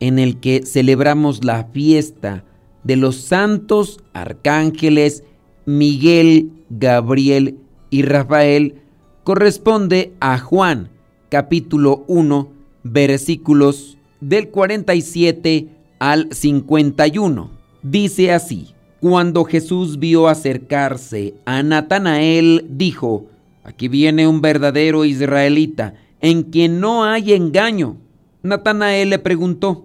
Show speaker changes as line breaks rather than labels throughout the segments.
en el que celebramos la fiesta de los santos arcángeles Miguel, Gabriel y Rafael corresponde a Juan capítulo 1 versículos del 47 al 51. Dice así, cuando Jesús vio acercarse a Natanael, dijo, Aquí viene un verdadero israelita, en quien no hay engaño. Natanael le preguntó,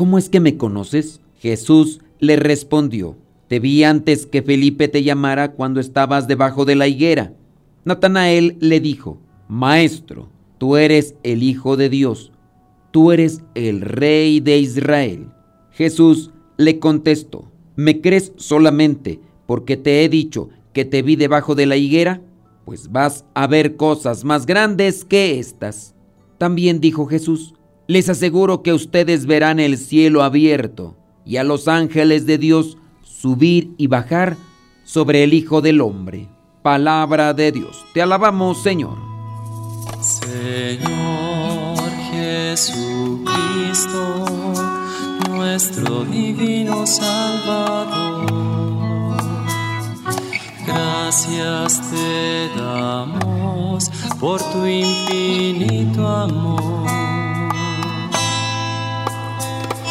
¿Cómo es que me conoces? Jesús le respondió, Te vi antes que Felipe te llamara cuando estabas debajo de la higuera. Natanael le dijo, Maestro, tú eres el Hijo de Dios, tú eres el Rey de Israel. Jesús le contestó, ¿me crees solamente porque te he dicho que te vi debajo de la higuera? pues vas a ver cosas más grandes que estas. También dijo Jesús, les aseguro que ustedes verán el cielo abierto y a los ángeles de Dios subir y bajar sobre el Hijo del Hombre. Palabra de Dios. Te alabamos, Señor.
Señor Jesucristo, nuestro divino Salvador Gracias te damos por tu infinito amor.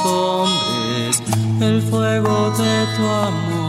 hombres el fuego de tu amor.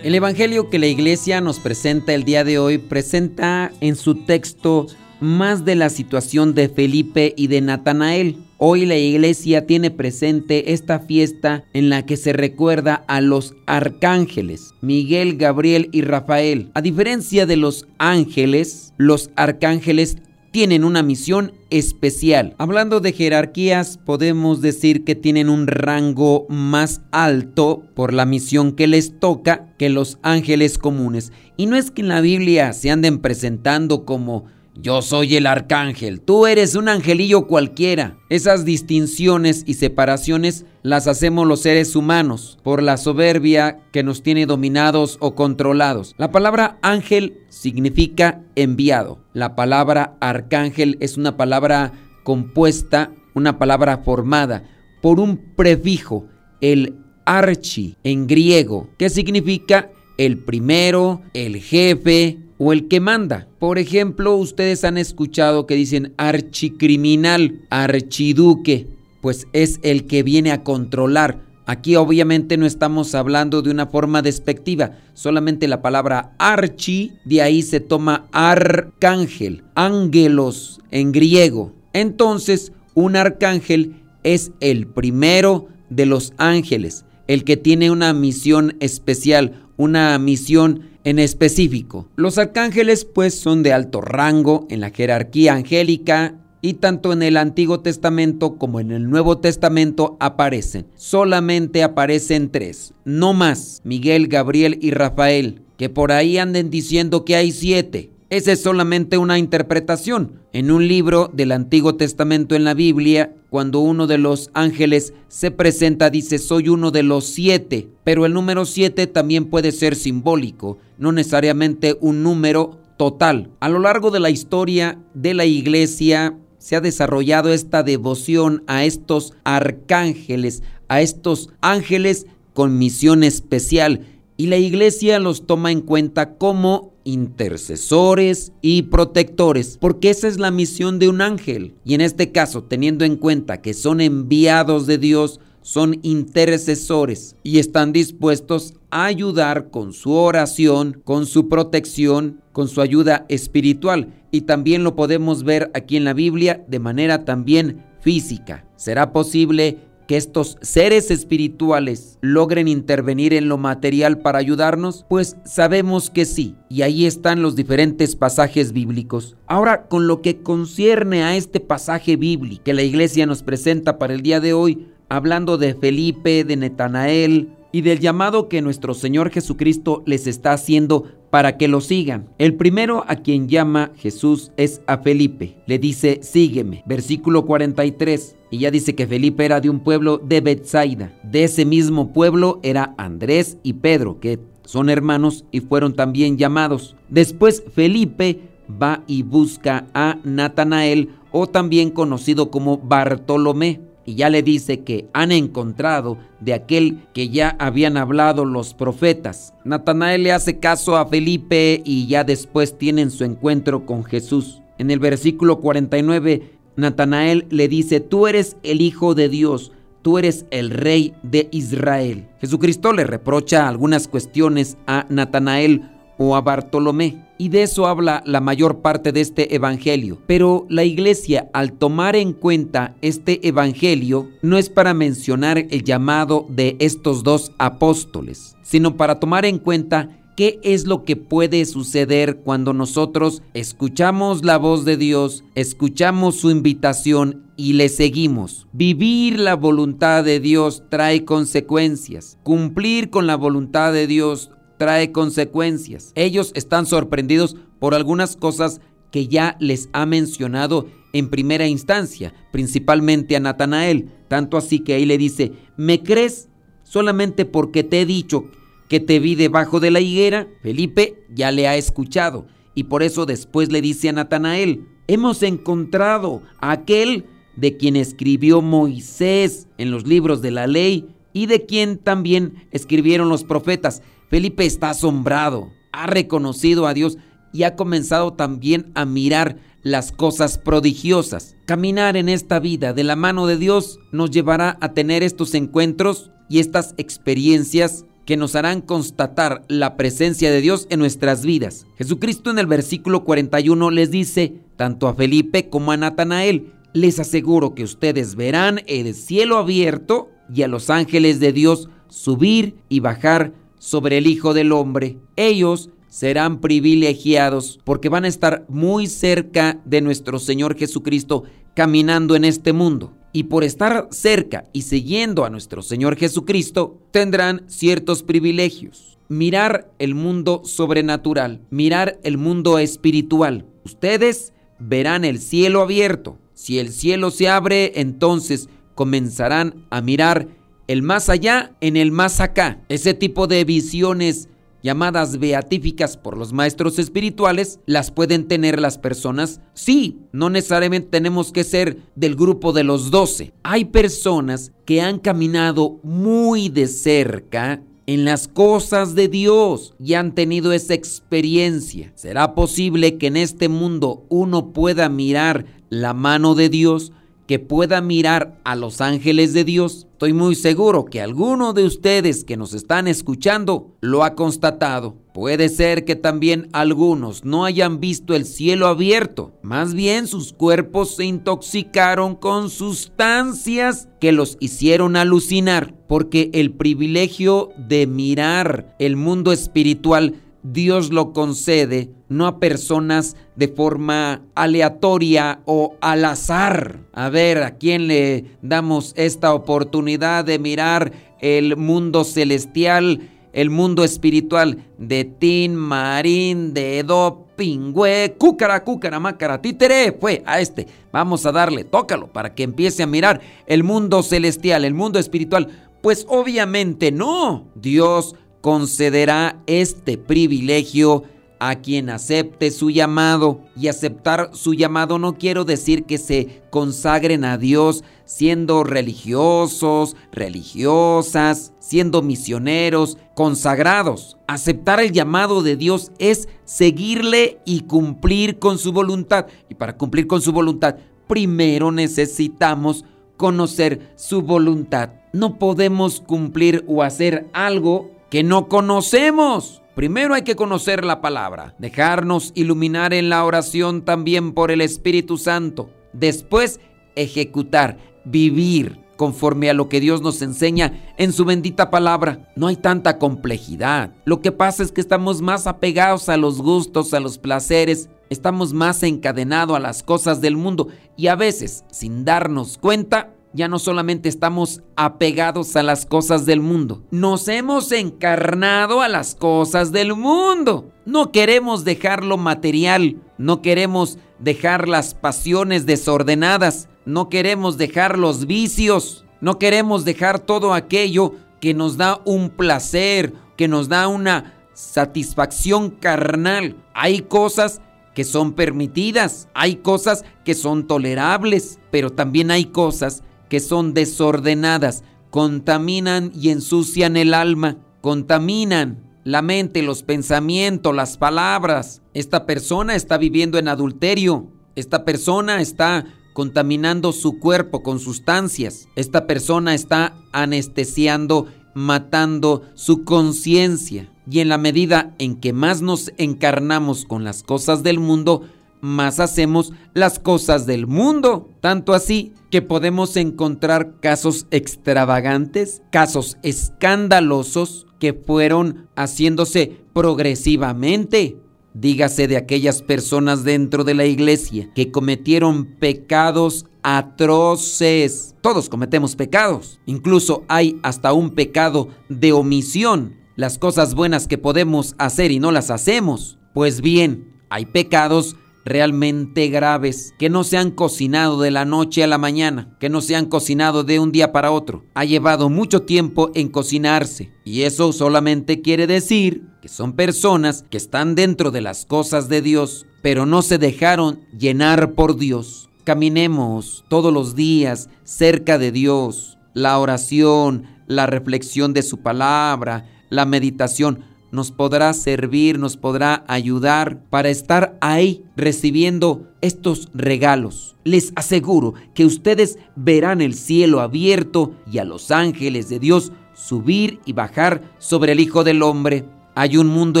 El Evangelio que la iglesia nos presenta el día de hoy presenta en su texto más de la situación de Felipe y de Natanael. Hoy la iglesia tiene presente esta fiesta en la que se recuerda a los arcángeles, Miguel, Gabriel y Rafael. A diferencia de los ángeles, los arcángeles tienen una misión especial. Hablando de jerarquías, podemos decir que tienen un rango más alto por la misión que les toca que los ángeles comunes. Y no es que en la Biblia se anden presentando como yo soy el arcángel, tú eres un angelillo cualquiera. Esas distinciones y separaciones las hacemos los seres humanos por la soberbia que nos tiene dominados o controlados. La palabra ángel significa enviado. La palabra arcángel es una palabra compuesta, una palabra formada por un prefijo, el archi en griego, que significa el primero, el jefe, o el que manda. Por ejemplo, ustedes han escuchado que dicen archicriminal, archiduque, pues es el que viene a controlar. Aquí obviamente no estamos hablando de una forma despectiva, solamente la palabra archi, de ahí se toma arcángel, ángelos en griego. Entonces, un arcángel es el primero de los ángeles, el que tiene una misión especial, una misión en específico. Los arcángeles pues son de alto rango en la jerarquía angélica y tanto en el Antiguo Testamento como en el Nuevo Testamento aparecen. Solamente aparecen tres, no más, Miguel, Gabriel y Rafael, que por ahí anden diciendo que hay siete. Esa es solamente una interpretación. En un libro del Antiguo Testamento en la Biblia, cuando uno de los ángeles se presenta, dice, soy uno de los siete. Pero el número siete también puede ser simbólico, no necesariamente un número total. A lo largo de la historia de la iglesia se ha desarrollado esta devoción a estos arcángeles, a estos ángeles con misión especial y la iglesia los toma en cuenta como intercesores y protectores, porque esa es la misión de un ángel. Y en este caso, teniendo en cuenta que son enviados de Dios, son intercesores y están dispuestos a ayudar con su oración, con su protección, con su ayuda espiritual. Y también lo podemos ver aquí en la Biblia de manera también física. ¿Será posible que estos seres espirituales logren intervenir en lo material para ayudarnos? Pues sabemos que sí, y ahí están los diferentes pasajes bíblicos. Ahora, con lo que concierne a este pasaje bíblico que la iglesia nos presenta para el día de hoy, hablando de Felipe, de Netanael y del llamado que nuestro Señor Jesucristo les está haciendo para que lo sigan. El primero a quien llama Jesús es a Felipe. Le dice, sígueme. Versículo 43. Y ya dice que Felipe era de un pueblo de Bethsaida. De ese mismo pueblo era Andrés y Pedro, que son hermanos y fueron también llamados. Después Felipe va y busca a Natanael, o también conocido como Bartolomé y ya le dice que han encontrado de aquel que ya habían hablado los profetas. Natanael le hace caso a Felipe y ya después tienen su encuentro con Jesús. En el versículo 49, Natanael le dice, tú eres el Hijo de Dios, tú eres el Rey de Israel. Jesucristo le reprocha algunas cuestiones a Natanael o a Bartolomé. Y de eso habla la mayor parte de este Evangelio. Pero la iglesia al tomar en cuenta este Evangelio no es para mencionar el llamado de estos dos apóstoles, sino para tomar en cuenta qué es lo que puede suceder cuando nosotros escuchamos la voz de Dios, escuchamos su invitación y le seguimos. Vivir la voluntad de Dios trae consecuencias. Cumplir con la voluntad de Dios trae consecuencias. Ellos están sorprendidos por algunas cosas que ya les ha mencionado en primera instancia, principalmente a Natanael, tanto así que ahí le dice, ¿me crees solamente porque te he dicho que te vi debajo de la higuera? Felipe ya le ha escuchado y por eso después le dice a Natanael, hemos encontrado a aquel de quien escribió Moisés en los libros de la ley y de quien también escribieron los profetas. Felipe está asombrado, ha reconocido a Dios y ha comenzado también a mirar las cosas prodigiosas. Caminar en esta vida de la mano de Dios nos llevará a tener estos encuentros y estas experiencias que nos harán constatar la presencia de Dios en nuestras vidas. Jesucristo en el versículo 41 les dice, tanto a Felipe como a Natanael, les aseguro que ustedes verán el cielo abierto y a los ángeles de Dios subir y bajar sobre el Hijo del Hombre. Ellos serán privilegiados porque van a estar muy cerca de nuestro Señor Jesucristo caminando en este mundo. Y por estar cerca y siguiendo a nuestro Señor Jesucristo, tendrán ciertos privilegios. Mirar el mundo sobrenatural, mirar el mundo espiritual. Ustedes verán el cielo abierto. Si el cielo se abre, entonces comenzarán a mirar el más allá en el más acá. Ese tipo de visiones llamadas beatíficas por los maestros espirituales, las pueden tener las personas. Sí, no necesariamente tenemos que ser del grupo de los doce. Hay personas que han caminado muy de cerca en las cosas de Dios y han tenido esa experiencia. ¿Será posible que en este mundo uno pueda mirar la mano de Dios? Que pueda mirar a los ángeles de Dios, estoy muy seguro que alguno de ustedes que nos están escuchando lo ha constatado. Puede ser que también algunos no hayan visto el cielo abierto, más bien sus cuerpos se intoxicaron con sustancias que los hicieron alucinar, porque el privilegio de mirar el mundo espiritual Dios lo concede no a personas de forma aleatoria o al azar. A ver, ¿a quién le damos esta oportunidad de mirar el mundo celestial, el mundo espiritual de Tin, Marín, Dedo, Pingüe, Cúcara, Cúcara, Mácara, Títere? Fue a este. Vamos a darle, tócalo para que empiece a mirar el mundo celestial, el mundo espiritual. Pues obviamente no. Dios concederá este privilegio a quien acepte su llamado. Y aceptar su llamado no quiero decir que se consagren a Dios siendo religiosos, religiosas, siendo misioneros, consagrados. Aceptar el llamado de Dios es seguirle y cumplir con su voluntad. Y para cumplir con su voluntad, primero necesitamos conocer su voluntad. No podemos cumplir o hacer algo que no conocemos. Primero hay que conocer la palabra, dejarnos iluminar en la oración también por el Espíritu Santo. Después, ejecutar, vivir conforme a lo que Dios nos enseña en su bendita palabra. No hay tanta complejidad. Lo que pasa es que estamos más apegados a los gustos, a los placeres, estamos más encadenados a las cosas del mundo y a veces, sin darnos cuenta, ya no solamente estamos apegados a las cosas del mundo, nos hemos encarnado a las cosas del mundo. No queremos dejar lo material, no queremos dejar las pasiones desordenadas, no queremos dejar los vicios, no queremos dejar todo aquello que nos da un placer, que nos da una satisfacción carnal. Hay cosas que son permitidas, hay cosas que son tolerables, pero también hay cosas que son desordenadas, contaminan y ensucian el alma, contaminan la mente, los pensamientos, las palabras. Esta persona está viviendo en adulterio, esta persona está contaminando su cuerpo con sustancias, esta persona está anestesiando, matando su conciencia. Y en la medida en que más nos encarnamos con las cosas del mundo, más hacemos las cosas del mundo. Tanto así que podemos encontrar casos extravagantes, casos escandalosos que fueron haciéndose progresivamente. Dígase de aquellas personas dentro de la iglesia que cometieron pecados atroces. Todos cometemos pecados. Incluso hay hasta un pecado de omisión. Las cosas buenas que podemos hacer y no las hacemos. Pues bien, hay pecados realmente graves, que no se han cocinado de la noche a la mañana, que no se han cocinado de un día para otro. Ha llevado mucho tiempo en cocinarse y eso solamente quiere decir que son personas que están dentro de las cosas de Dios, pero no se dejaron llenar por Dios. Caminemos todos los días cerca de Dios. La oración, la reflexión de su palabra, la meditación nos podrá servir, nos podrá ayudar para estar ahí recibiendo estos regalos. Les aseguro que ustedes verán el cielo abierto y a los ángeles de Dios subir y bajar sobre el Hijo del Hombre. Hay un mundo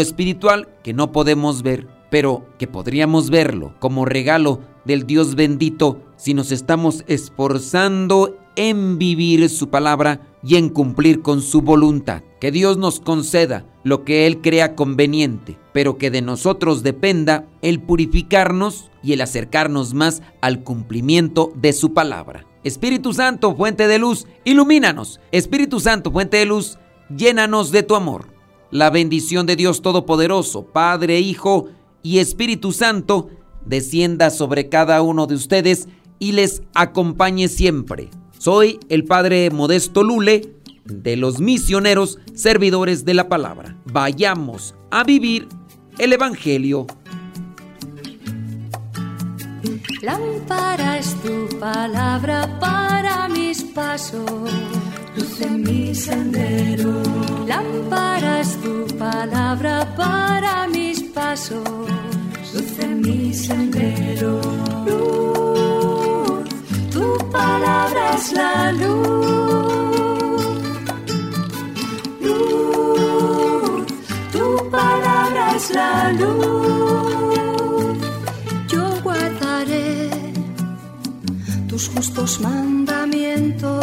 espiritual que no podemos ver, pero que podríamos verlo como regalo del Dios bendito si nos estamos esforzando en vivir su palabra y en cumplir con su voluntad. Que Dios nos conceda lo que Él crea conveniente, pero que de nosotros dependa el purificarnos y el acercarnos más al cumplimiento de su palabra. Espíritu Santo, fuente de luz, ilumínanos. Espíritu Santo, fuente de luz, llénanos de tu amor. La bendición de Dios Todopoderoso, Padre, Hijo y Espíritu Santo, descienda sobre cada uno de ustedes y les acompañe siempre. Soy el Padre Modesto Lule de los misioneros servidores de la palabra. Vayamos a vivir el Evangelio.
Lámpara es tu palabra para mis pasos, luz en mi sendero. Lámpara es tu palabra para mis pasos, luz en mi sendero. Es la luz la luz. Yo guardaré tus justos mandamientos.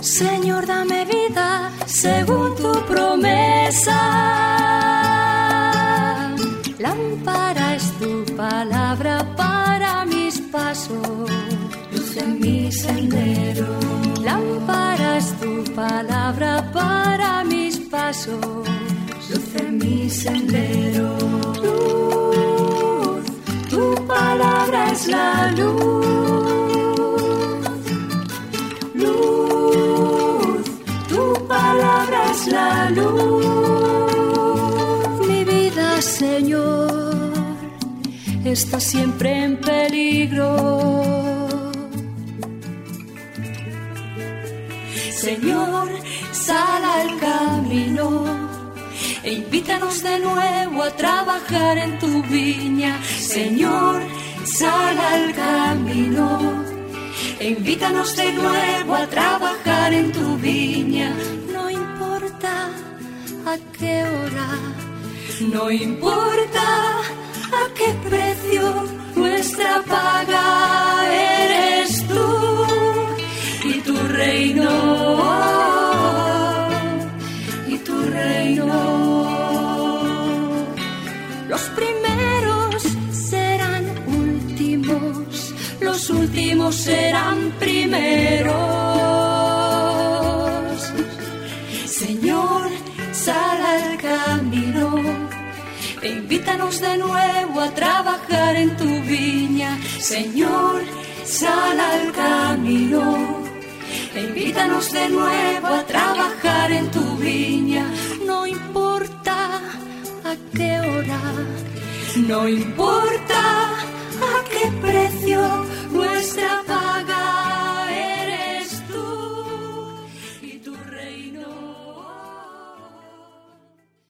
Señor, dame vida según tu promesa. Lámpara es tu palabra pasos, luz en mi sendero. Lámpara es tu palabra para mis paso, luz en mi sendero. Luz, tu palabra es la luz. Luz, tu palabra es la luz. Está siempre en peligro. Señor, sal al camino e invítanos de nuevo a trabajar en tu viña. Señor, sal al camino e invítanos de nuevo a trabajar en tu viña. No importa a qué hora, no importa a qué precio, serán últimos, los últimos serán primeros. E invítanos de nuevo a trabajar en tu viña. Señor, sal al camino. E invítanos de nuevo a trabajar en tu viña. No importa a qué hora, no importa a qué precio